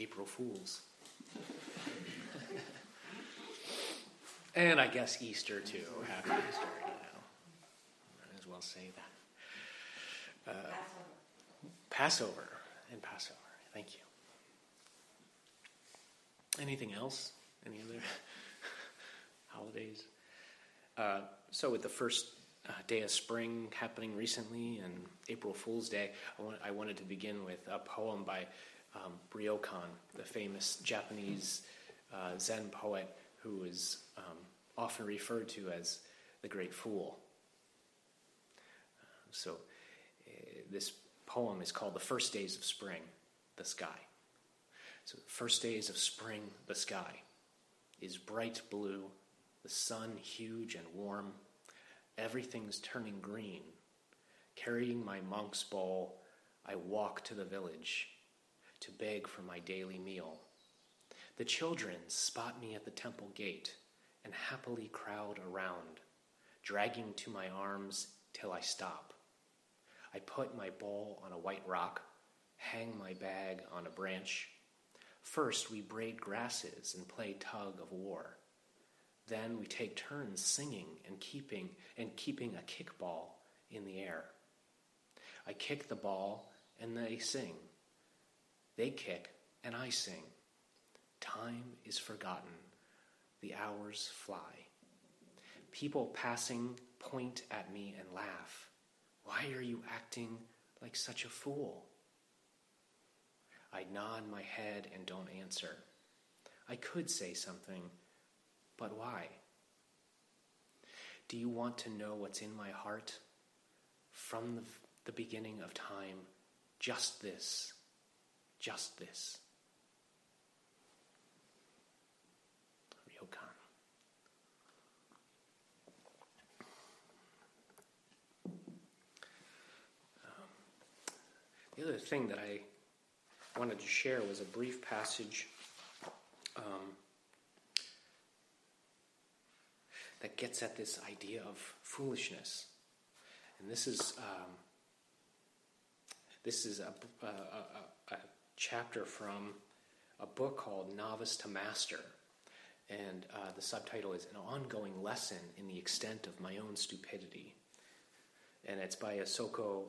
April Fools. and I guess Easter too. Happy Easter, you know. Might as well say that. Uh, Passover and Passover. Thank you. Anything else? Any other holidays? Uh, so, with the first uh, day of spring happening recently and April Fool's Day, I, want, I wanted to begin with a poem by um, Ryokan, the famous Japanese uh, Zen poet who is um, often referred to as the Great Fool. Uh, so, uh, this poem is called The First Days of Spring, the Sky. So, the first days of spring, the sky is bright blue, the sun huge and warm, everything's turning green. Carrying my monk's bowl, I walk to the village to beg for my daily meal. The children spot me at the temple gate and happily crowd around, dragging to my arms till I stop. I put my bowl on a white rock, hang my bag on a branch. First, we braid grasses and play tug of war. Then we take turns singing and keeping and keeping a kickball in the air. I kick the ball and they sing. They kick, and I sing. Time is forgotten. The hours fly. People passing point at me and laugh. Why are you acting like such a fool? I nod my head and don't answer. I could say something, but why? Do you want to know what's in my heart? From the, the beginning of time, just this just this. Um, the other thing that I wanted to share was a brief passage um, that gets at this idea of foolishness. And this is um, this is a, a chapter from a book called Novice to Master. And uh, the subtitle is An Ongoing Lesson in the Extent of My Own Stupidity. And it's by Asoko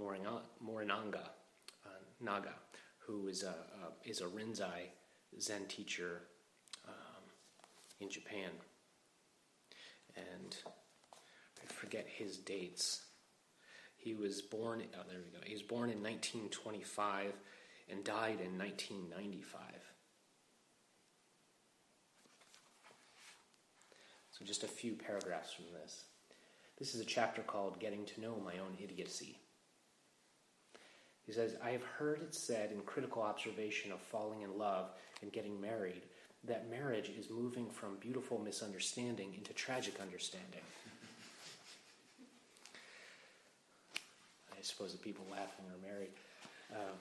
Morinanga, uh, Naga, who is a, is a Rinzai Zen teacher um, in Japan. And I forget his dates. He was born, oh, there we go. He was born in 1925 and died in 1995. So, just a few paragraphs from this. This is a chapter called Getting to Know My Own Idiocy. He says, I have heard it said in critical observation of falling in love and getting married that marriage is moving from beautiful misunderstanding into tragic understanding. I suppose the people laughing are married. Uh,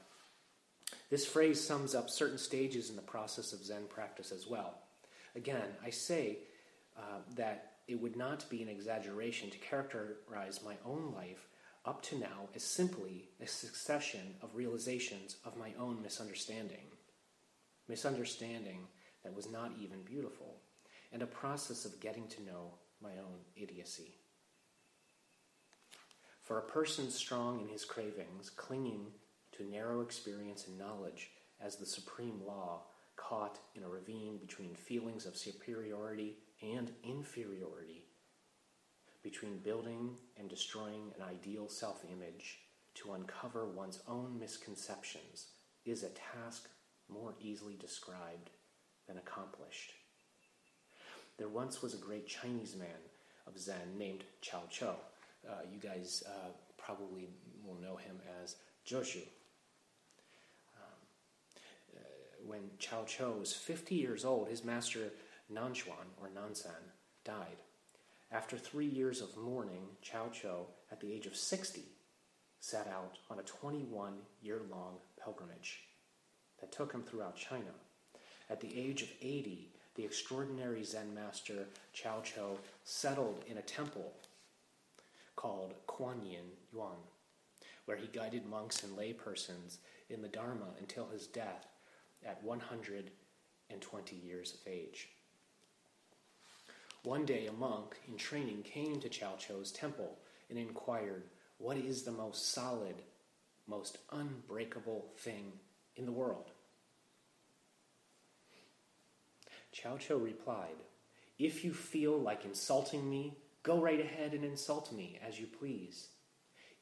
this phrase sums up certain stages in the process of Zen practice as well. Again, I say uh, that it would not be an exaggeration to characterize my own life up to now as simply a succession of realizations of my own misunderstanding. Misunderstanding that was not even beautiful, and a process of getting to know my own idiocy. For a person strong in his cravings, clinging narrow experience and knowledge as the supreme law, caught in a ravine between feelings of superiority and inferiority, between building and destroying an ideal self image to uncover one's own misconceptions is a task more easily described than accomplished. There once was a great Chinese man of Zen named Chao Chou. Uh, you guys uh, probably will know him as Joshu when Chao Chou was 50 years old, his master Nanchuan, or Nansen, died. After three years of mourning, Chao Chou, at the age of 60, set out on a 21 year long pilgrimage that took him throughout China. At the age of 80, the extraordinary Zen master Chao Chou settled in a temple called Kuan-Yin Yuan, where he guided monks and laypersons in the Dharma until his death at 120 years of age. One day, a monk in training came to Chao Chou's temple and inquired, What is the most solid, most unbreakable thing in the world? Chao Chou replied, If you feel like insulting me, go right ahead and insult me as you please.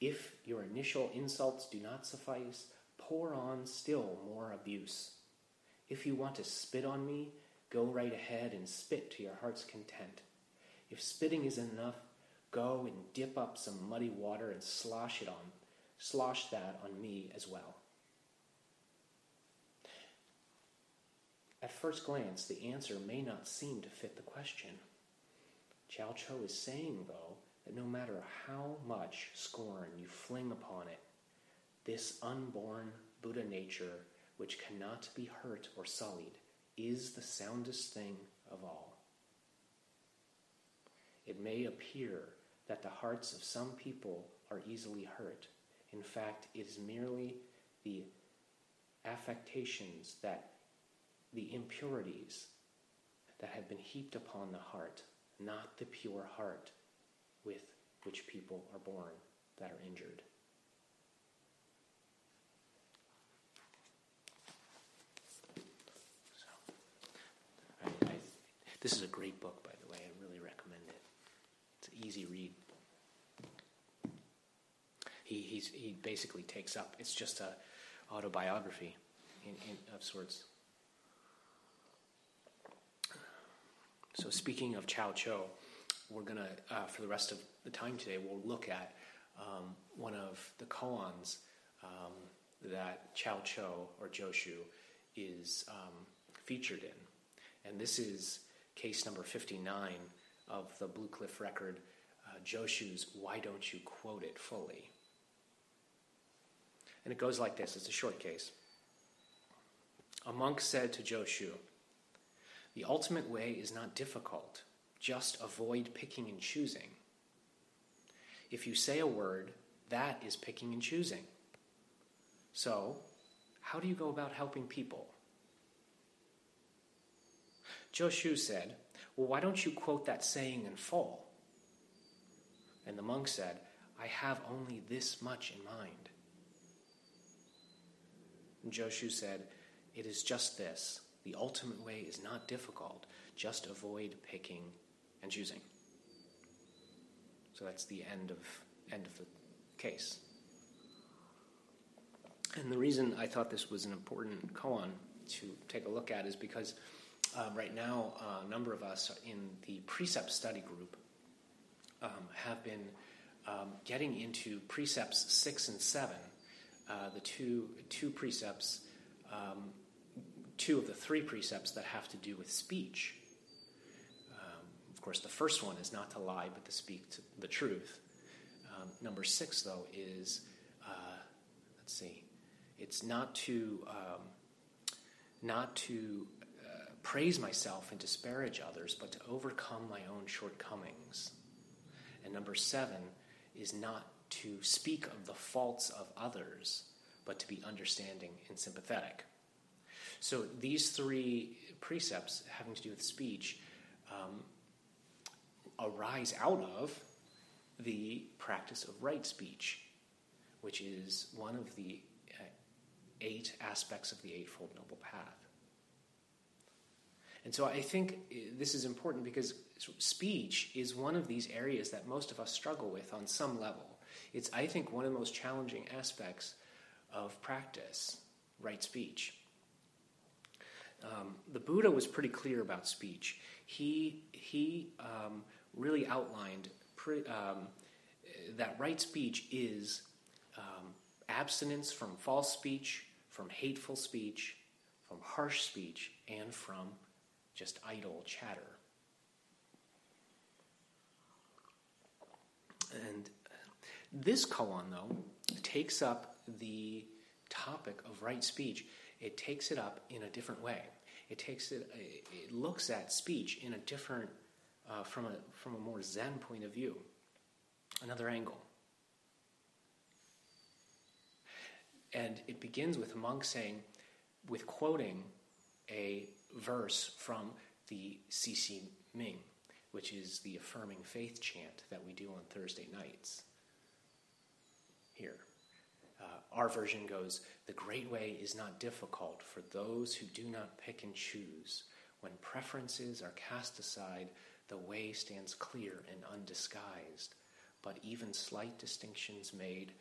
If your initial insults do not suffice, pour on still more abuse. If you want to spit on me, go right ahead and spit to your heart's content. If spitting isn't enough, go and dip up some muddy water and slosh it on, slosh that on me as well. At first glance, the answer may not seem to fit the question. Chao Chou is saying, though, that no matter how much scorn you fling upon it, this unborn Buddha nature, which cannot be hurt or sullied, is the soundest thing of all. It may appear that the hearts of some people are easily hurt. In fact, it is merely the affectations that the impurities that have been heaped upon the heart, not the pure heart with which people are born that are injured. So, I, I, this is a great book, by the way. I really recommend it. It's an easy read. He, he basically takes up, it's just a autobiography in, in, of sorts. So, speaking of Chao Chou, we're going to, uh, for the rest of the time today, we'll look at um, one of the koans um, that Chao Chou or Joshu is um, featured in. And this is case number 59 of the Blue Cliff record, uh, Joshu's Why Don't You Quote It Fully? And it goes like this it's a short case. A monk said to Joshu, the ultimate way is not difficult. Just avoid picking and choosing. If you say a word, that is picking and choosing. So, how do you go about helping people? Joshu said, Well, why don't you quote that saying in full? And the monk said, I have only this much in mind. And Joshu said, It is just this the ultimate way is not difficult. Just avoid picking and choosing. So that's the end of end of the case. And the reason I thought this was an important koan to take a look at is because uh, right now uh, a number of us in the precept study group um, have been um, getting into precepts six and seven, uh, the two two precepts um, two of the three precepts that have to do with speech. Um, of course, the first one is not to lie, but to speak to the truth. Um, number six, though, is uh, let's see, it's not to um, not to praise myself and disparage others, but to overcome my own shortcomings. And number seven is not to speak of the faults of others, but to be understanding and sympathetic. So these three precepts having to do with speech um, arise out of the practice of right speech, which is one of the uh, eight aspects of the Eightfold Noble Path. And so I think uh, this is important because speech is one of these areas that most of us struggle with on some level. It's, I think, one of the most challenging aspects of practice, right speech. Um, the Buddha was pretty clear about speech. He, he um, really outlined pre, um, that right speech is um, abstinence from false speech, from hateful speech, from harsh speech, and from just idle chatter. And this koan, though, takes up the topic of right speech it takes it up in a different way. It takes it, it looks at speech in a different, uh, from a from a more Zen point of view, another angle. And it begins with a monk saying, with quoting a verse from the Hsin Hsin Ming, which is the affirming faith chant that we do on Thursday nights. Here. Uh, our version goes The great way is not difficult for those who do not pick and choose. When preferences are cast aside, the way stands clear and undisguised. But even slight distinctions made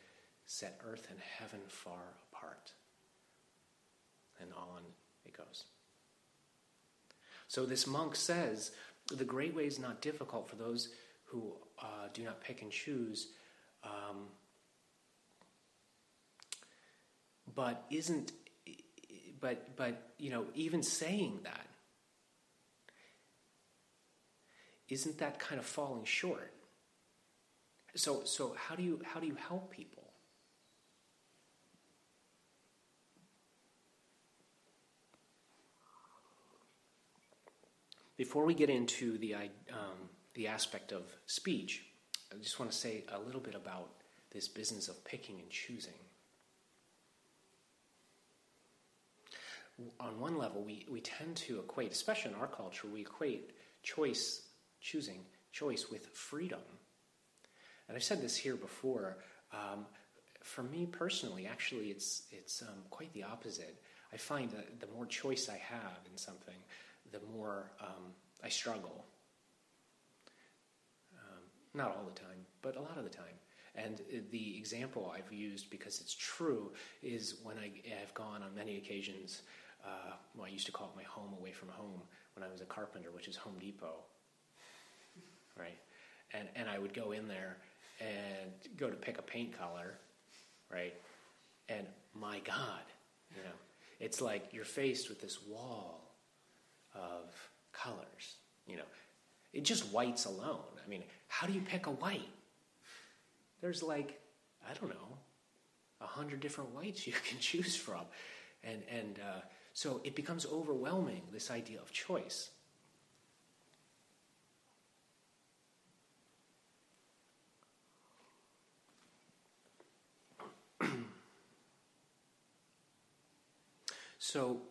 set earth and heaven far apart. And on it goes. So this monk says the great way is not difficult for those who uh, do not pick and choose, um, but isn't, but but you know, even saying that, isn't that kind of falling short? So so how do you how do you help people? Before we get into the, um, the aspect of speech, I just want to say a little bit about this business of picking and choosing. On one level, we, we tend to equate, especially in our culture, we equate choice, choosing, choice with freedom. And I've said this here before. Um, for me personally, actually, it's, it's um, quite the opposite. I find that the more choice I have in something, the more um, I struggle. Um, not all the time, but a lot of the time. And the example I've used, because it's true, is when I have gone on many occasions. Uh, well, I used to call it my home away from home when I was a carpenter, which is Home Depot, right? And and I would go in there and go to pick a paint color, right? And my God, you know, it's like you're faced with this wall of colors. You know, it just whites alone. I mean, how do you pick a white? There's like, I don't know, a hundred different whites you can choose from, and and uh, so it becomes overwhelming. This idea of choice. so,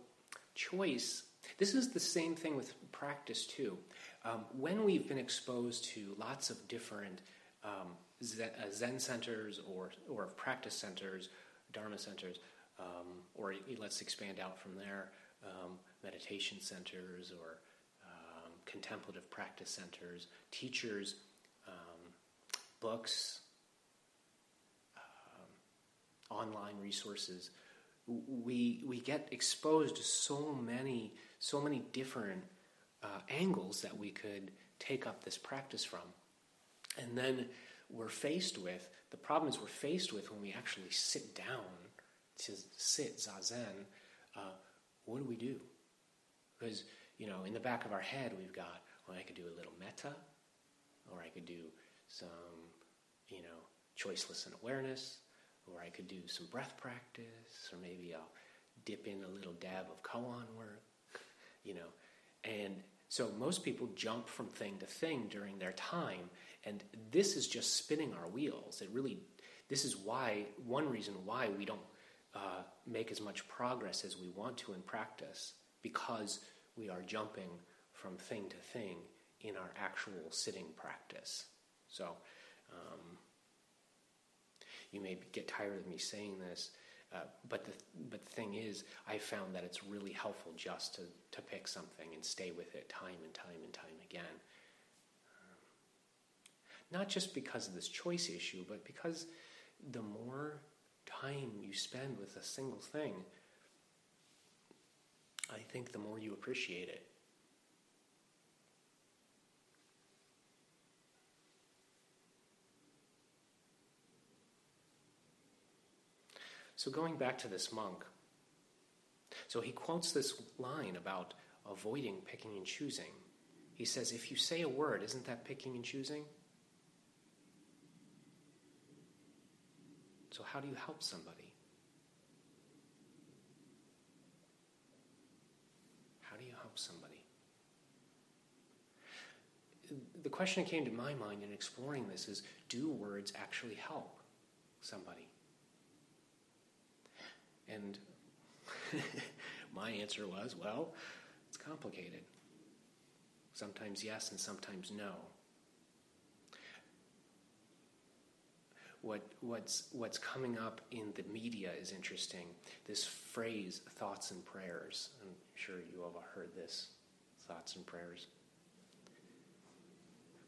choice this is the same thing with practice, too. Um, when we've been exposed to lots of different um, Zen, uh, centers or, or practice centers, Dharma centers, um, or let's expand out from there, um, meditation centers or um, contemplative practice centers, teachers, um, books, online resources, we, we get exposed to so many so many different uh, angles that we could take up this practice from. And then we're faced with the problems we're faced with when we actually sit down to sit zazen. Uh, what do we do? Because you know, in the back of our head, we've got, well, I could do a little metta, or I could do some, you know, choiceless and awareness, or I could do some breath practice, or maybe I'll dip in a little dab of koan work, you know. And so most people jump from thing to thing during their time, and this is just spinning our wheels. It really, this is why, one reason why we don't uh, make as much progress as we want to in practice, because we are jumping from thing to thing in our actual sitting practice. So, um, you may get tired of me saying this, uh, but the but the thing is, I found that it's really helpful just to to pick something and stay with it time and time and time again. Um, not just because of this choice issue, but because the more time you spend with a single thing, I think the more you appreciate it. So, going back to this monk, so he quotes this line about avoiding picking and choosing. He says, If you say a word, isn't that picking and choosing? So, how do you help somebody? How do you help somebody? The question that came to my mind in exploring this is do words actually help somebody? And My answer was, well, it's complicated. Sometimes yes and sometimes no. What, what's, what's coming up in the media is interesting. This phrase, thoughts and prayers. I'm sure you all have heard this thoughts and prayers.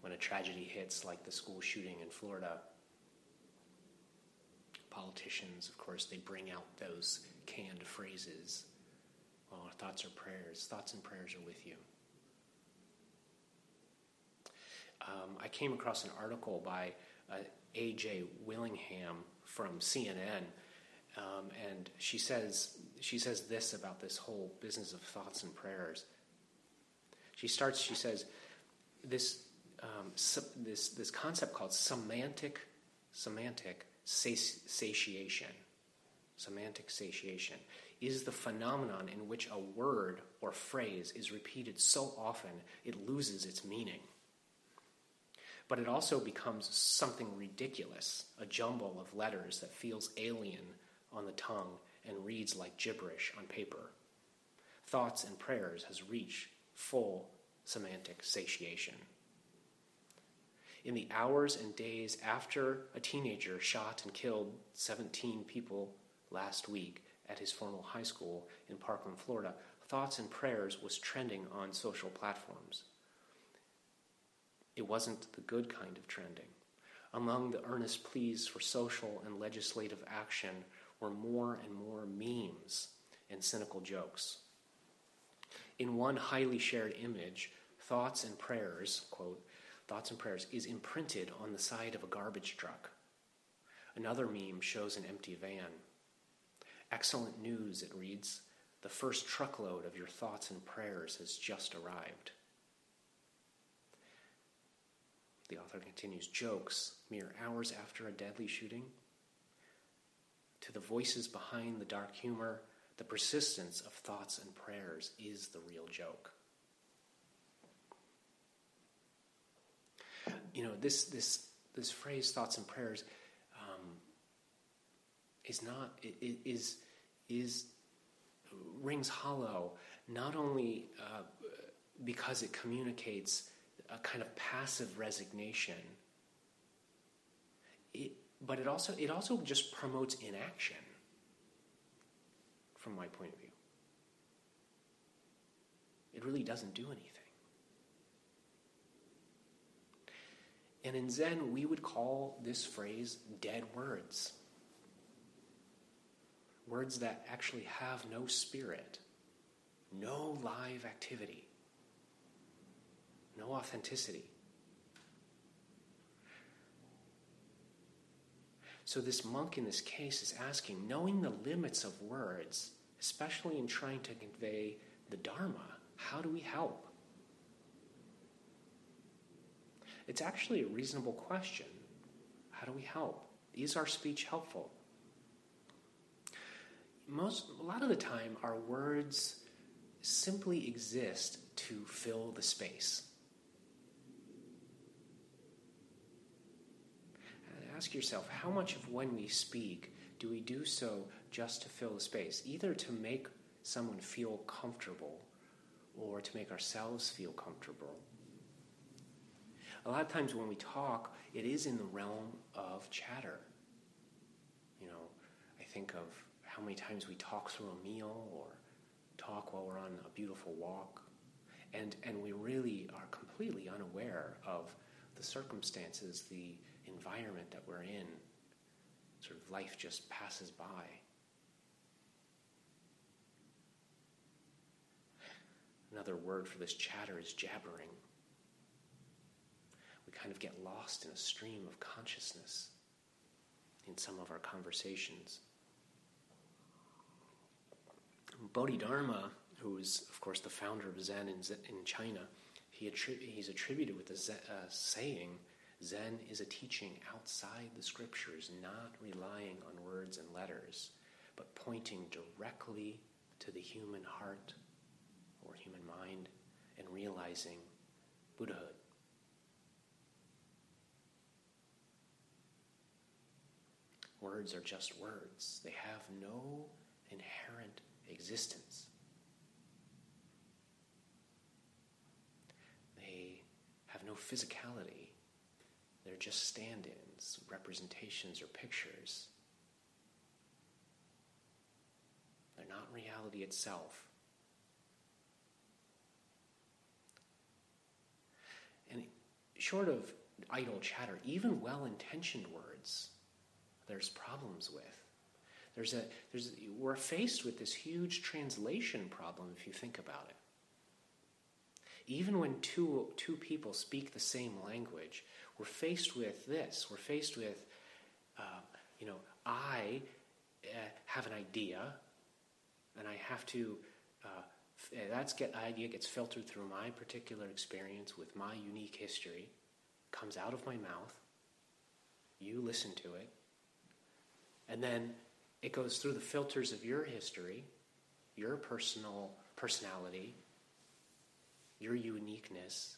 When a tragedy hits, like the school shooting in Florida, politicians, of course, they bring out those canned phrases. Well, our thoughts are prayers. Thoughts and prayers are with you. Um, I came across an article by uh, A.J. Willingham from CNN, um, and she says she says this about this whole business of thoughts and prayers. She starts. She says this um, this this concept called semantic semantic satiation. Semantic satiation is the phenomenon in which a word or phrase is repeated so often it loses its meaning. But it also becomes something ridiculous, a jumble of letters that feels alien on the tongue and reads like gibberish on paper. Thoughts and prayers has reached full semantic satiation. In the hours and days after a teenager shot and killed 17 people last week at his former high school in Parkland, Florida, Thoughts and Prayers was trending on social platforms. It wasn't the good kind of trending. Among the earnest pleas for social and legislative action were more and more memes and cynical jokes. In one highly shared image, Thoughts and Prayers, quote, Thoughts and Prayers, is imprinted on the side of a garbage truck. Another meme shows an empty van. Excellent news, it reads. The first truckload of your thoughts and prayers has just arrived. The author continues jokes mere hours after a deadly shooting. To the voices behind the dark humor, the persistence of thoughts and prayers is the real joke. You know, this this this phrase "thoughts and prayers" um, is not is is rings hollow. Not only uh, because it communicates a kind of passive resignation, it, but it also it also just promotes inaction. From my point of view, it really doesn't do anything. And in Zen, we would call this phrase dead words. Words that actually have no spirit, no live activity, no authenticity. So, this monk in this case is asking, knowing the limits of words, especially in trying to convey the Dharma, how do we help? It's actually a reasonable question. How do we help? Is our speech helpful? Most, a lot of the time, our words simply exist to fill the space. And ask yourself how much of when we speak do we do so just to fill the space, either to make someone feel comfortable or to make ourselves feel comfortable? A lot of times when we talk, it is in the realm of chatter. You know, I think of how many times we talk through a meal or talk while we're on a beautiful walk. And, and we really are completely unaware of the circumstances, the environment that we're in. Sort of life just passes by. Another word for this chatter is jabbering kind of get lost in a stream of consciousness in some of our conversations. Bodhidharma, who is, of course, the founder of Zen in, in China, he attri- he's attributed with the uh, saying, Zen is a teaching outside the scriptures, not relying on words and letters, but pointing directly to the human heart or human mind and realizing Buddhahood. Words are just words, they have no inherent existence. They have no physicality, they're just stand ins, representations, or pictures. They're not reality itself. And short of idle chatter, even well intentioned words there's problems with. There's a, there's, we're faced with this huge translation problem if you think about it. Even when two, two people speak the same language, we're faced with this. We're faced with, uh, you know, I uh, have an idea, and I have to. Uh, that's get idea gets filtered through my particular experience with my unique history, comes out of my mouth. You listen to it, and then it goes through the filters of your history, your personal personality, your uniqueness.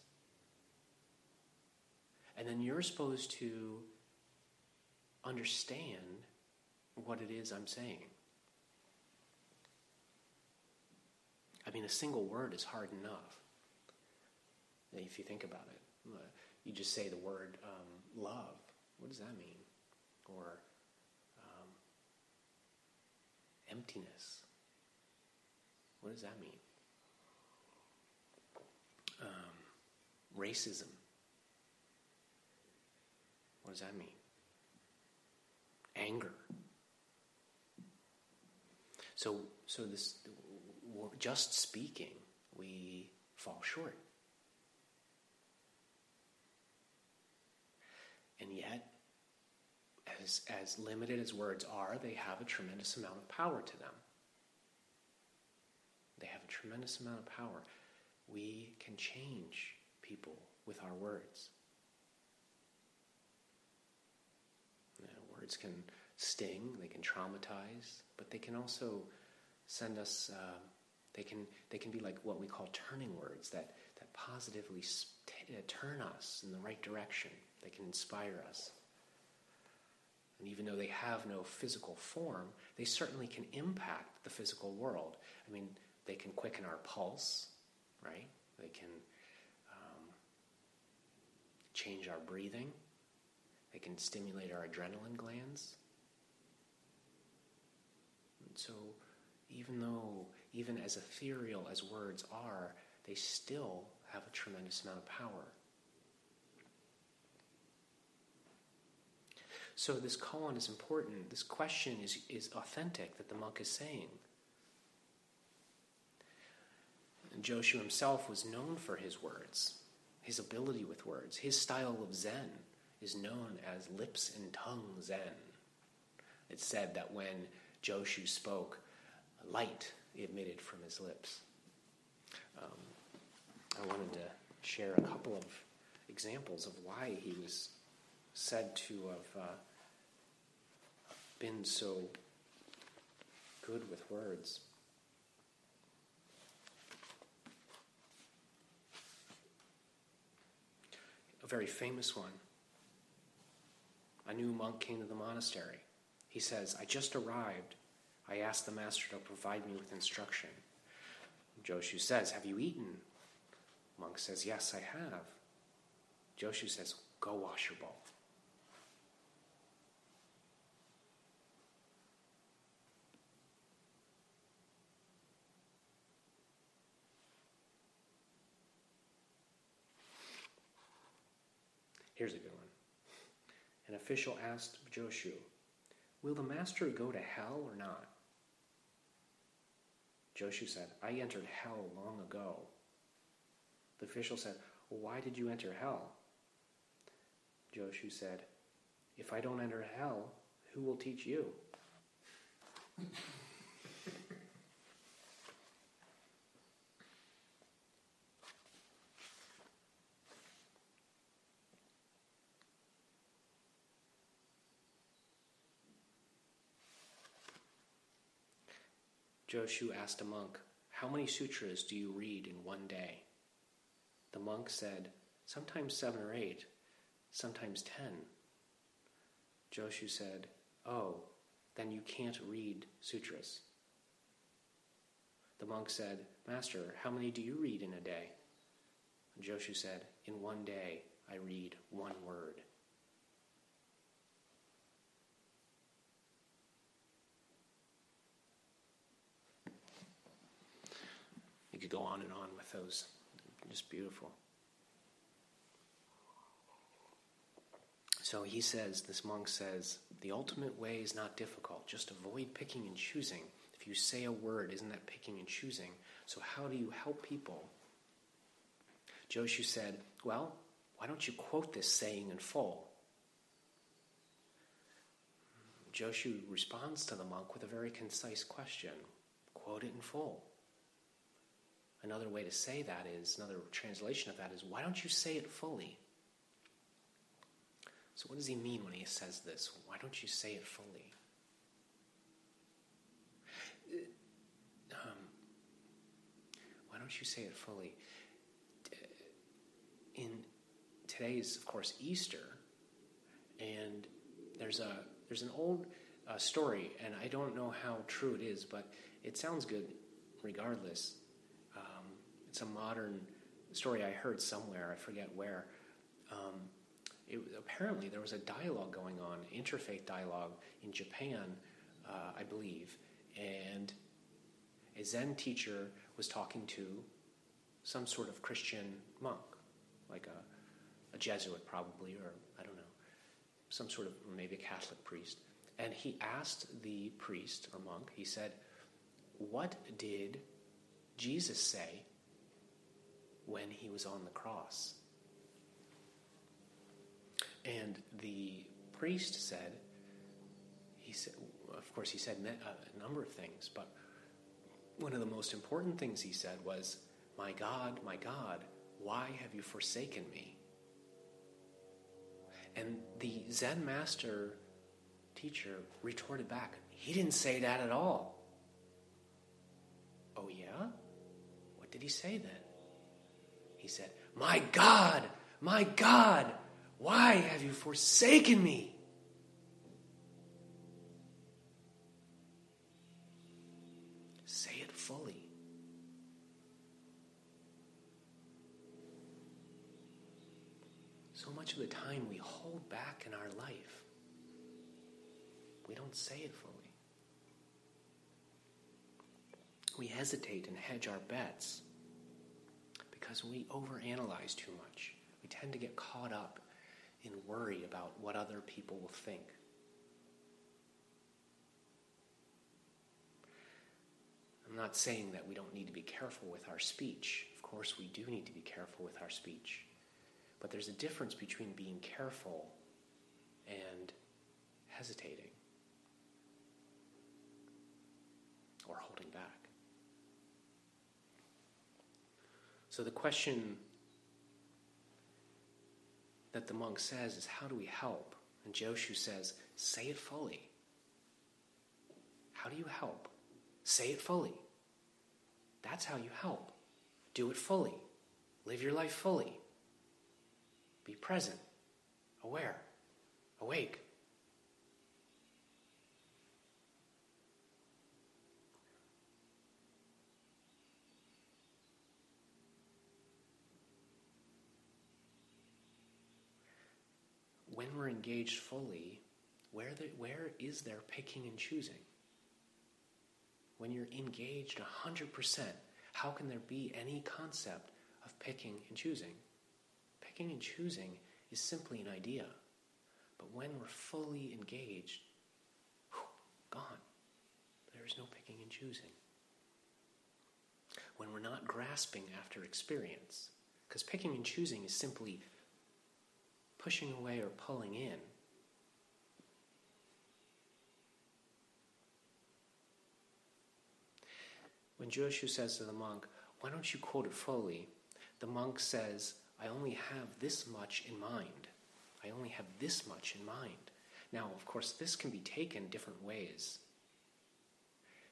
And then you're supposed to understand what it is I'm saying. I mean, a single word is hard enough. If you think about it, you just say the word um, love. What does that mean? Or emptiness. What does that mean? Um, racism. What does that mean? Anger. So, so this just speaking, we fall short. And yet, as, as limited as words are, they have a tremendous amount of power to them. They have a tremendous amount of power. We can change people with our words. You know, words can sting, they can traumatize, but they can also send us. Uh, they can they can be like what we call turning words that that positively uh, turn us in the right direction. They can inspire us. And even though they have no physical form, they certainly can impact the physical world. I mean, they can quicken our pulse, right? They can um, change our breathing. They can stimulate our adrenaline glands. And so, even though, even as ethereal as words are, they still have a tremendous amount of power. So this koan is important. This question is, is authentic that the monk is saying. And Joshu himself was known for his words, his ability with words. His style of Zen is known as lips and tongue Zen. It's said that when Joshu spoke, light emitted from his lips. Um, I wanted to share a couple of examples of why he was said to have uh, been so good with words. A very famous one. A new monk came to the monastery. He says, I just arrived. I asked the master to provide me with instruction. Joshu says, Have you eaten? Monk says, Yes, I have. Joshu says, Go wash your bowl. Here's a good one. An official asked Joshu, Will the master go to hell or not? Joshu said, I entered hell long ago. The official said, well, Why did you enter hell? Joshu said, If I don't enter hell, who will teach you? Joshu asked a monk, How many sutras do you read in one day? The monk said, Sometimes seven or eight, sometimes ten. Joshu said, Oh, then you can't read sutras. The monk said, Master, how many do you read in a day? Joshu said, in one day I read one word. Could go on and on with those. Just beautiful. So he says, this monk says, the ultimate way is not difficult. Just avoid picking and choosing. If you say a word, isn't that picking and choosing? So, how do you help people? Joshu said, Well, why don't you quote this saying in full? Joshu responds to the monk with a very concise question quote it in full. Another way to say that is, another translation of that is, why don't you say it fully? So, what does he mean when he says this? Why don't you say it fully? Um, why don't you say it fully? In today is, of course, Easter, and there's a there's an old uh, story, and I don't know how true it is, but it sounds good regardless. It's a modern story I heard somewhere, I forget where. Um, it, apparently, there was a dialogue going on, interfaith dialogue in Japan, uh, I believe, and a Zen teacher was talking to some sort of Christian monk, like a, a Jesuit probably, or I don't know, some sort of maybe a Catholic priest. And he asked the priest or monk, he said, What did Jesus say when he was on the cross? And the priest said, he said, of course, he said uh, a number of things, but one of the most important things he said was, My God, my God, why have you forsaken me? And the Zen master teacher retorted back, He didn't say that at all. Oh, yeah? What did he say then? He said, My God, my God, why have you forsaken me? Say it fully. So much of the time we hold back in our life. We don't say it fully. We hesitate and hedge our bets because we overanalyze too much. We tend to get caught up in worry about what other people will think. I'm not saying that we don't need to be careful with our speech. Of course, we do need to be careful with our speech. But there's a difference between being careful and hesitating or holding back. So the question that the monk says is how do we help? And Joshu says, say it fully. How do you help? Say it fully. That's how you help. Do it fully. Live your life fully. Be present, aware, awake. When we're engaged fully, where, the, where is there picking and choosing? When you're engaged 100%, how can there be any concept of picking and choosing? Picking and choosing is simply an idea. But when we're fully engaged, whew, gone. There is no picking and choosing. When we're not grasping after experience, because picking and choosing is simply pushing away or pulling in. When Joshu says to the monk, Why don't you quote it fully? the monk says, I only have this much in mind. I only have this much in mind. Now, of course, this can be taken different ways.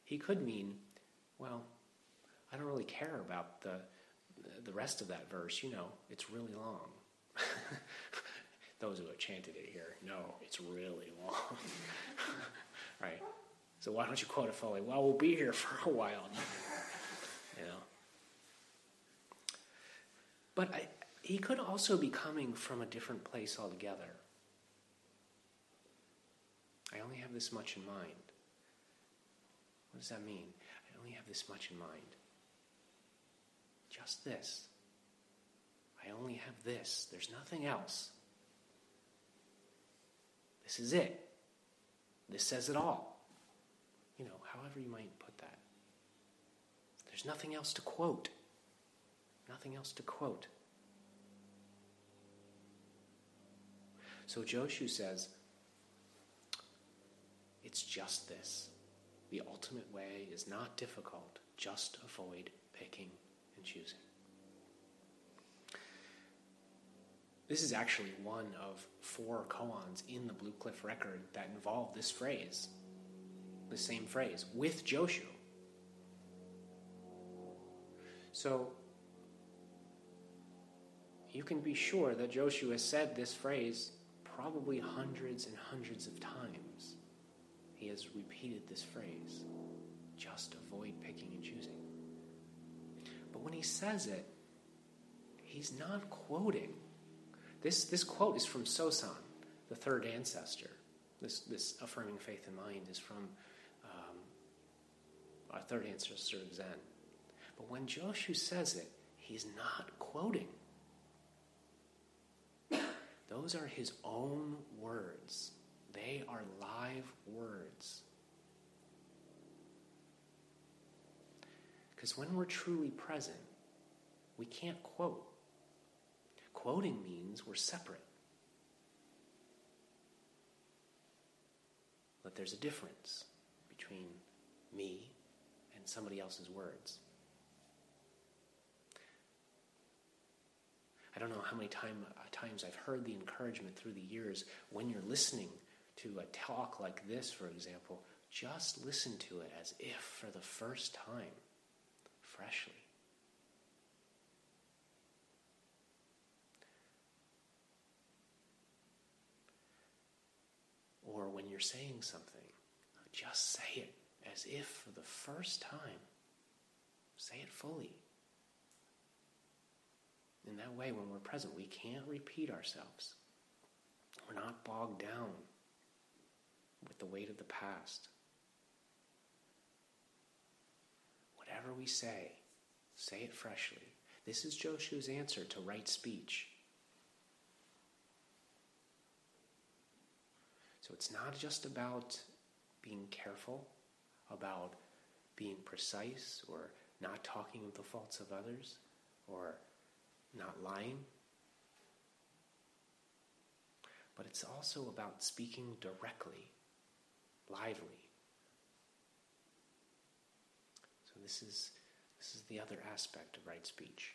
He could mean, well, I don't really care about the, the rest of that verse. You know, it's really long. those who have chanted it here know it's really long. right? So why don't you quote it fully? Well, we'll be here for a while. you know. But I, he could also be coming from a different place altogether. I only have this much in mind. What does that mean? I only have this much in mind. Just this. I only have this. There's nothing else. This is it. This says it all. You know, however you might put that. There's nothing else to quote. Nothing else to quote. So Joshu says, it's just this. The ultimate way is not difficult. Just avoid picking and choosing. This is actually one of four koans in the Blue Cliff record that involve this phrase, the same phrase, with Joshu. So you can be sure that Joshu has said this phrase probably hundreds and hundreds of times. He has repeated this phrase just avoid picking and choosing. But when he says it, he's not quoting this, this quote is from Sosan, the third ancestor. This, this affirming faith in mind is from um, our third ancestor of Zen. But when Joshu says it, he's not quoting. Those are his own words. They are live words. Because when we're truly present, we can't quote. Quoting means we're separate. But there's a difference between me and somebody else's words. I don't know how many time, uh, times I've heard the encouragement through the years when you're listening to a talk like this, for example, just listen to it as if for the first time, freshly. or when you're saying something, just say it as if for the first time. Say it fully. In that way, when we're present, we can't repeat ourselves. We're not bogged down with the weight of the past. Whatever we say, say it freshly. This is Joshu's answer to right speech. So it's not just about being careful, about being precise, or not talking of the faults of others, or not lying. But it's also about speaking directly, lively. So this is this is the other aspect of right speech.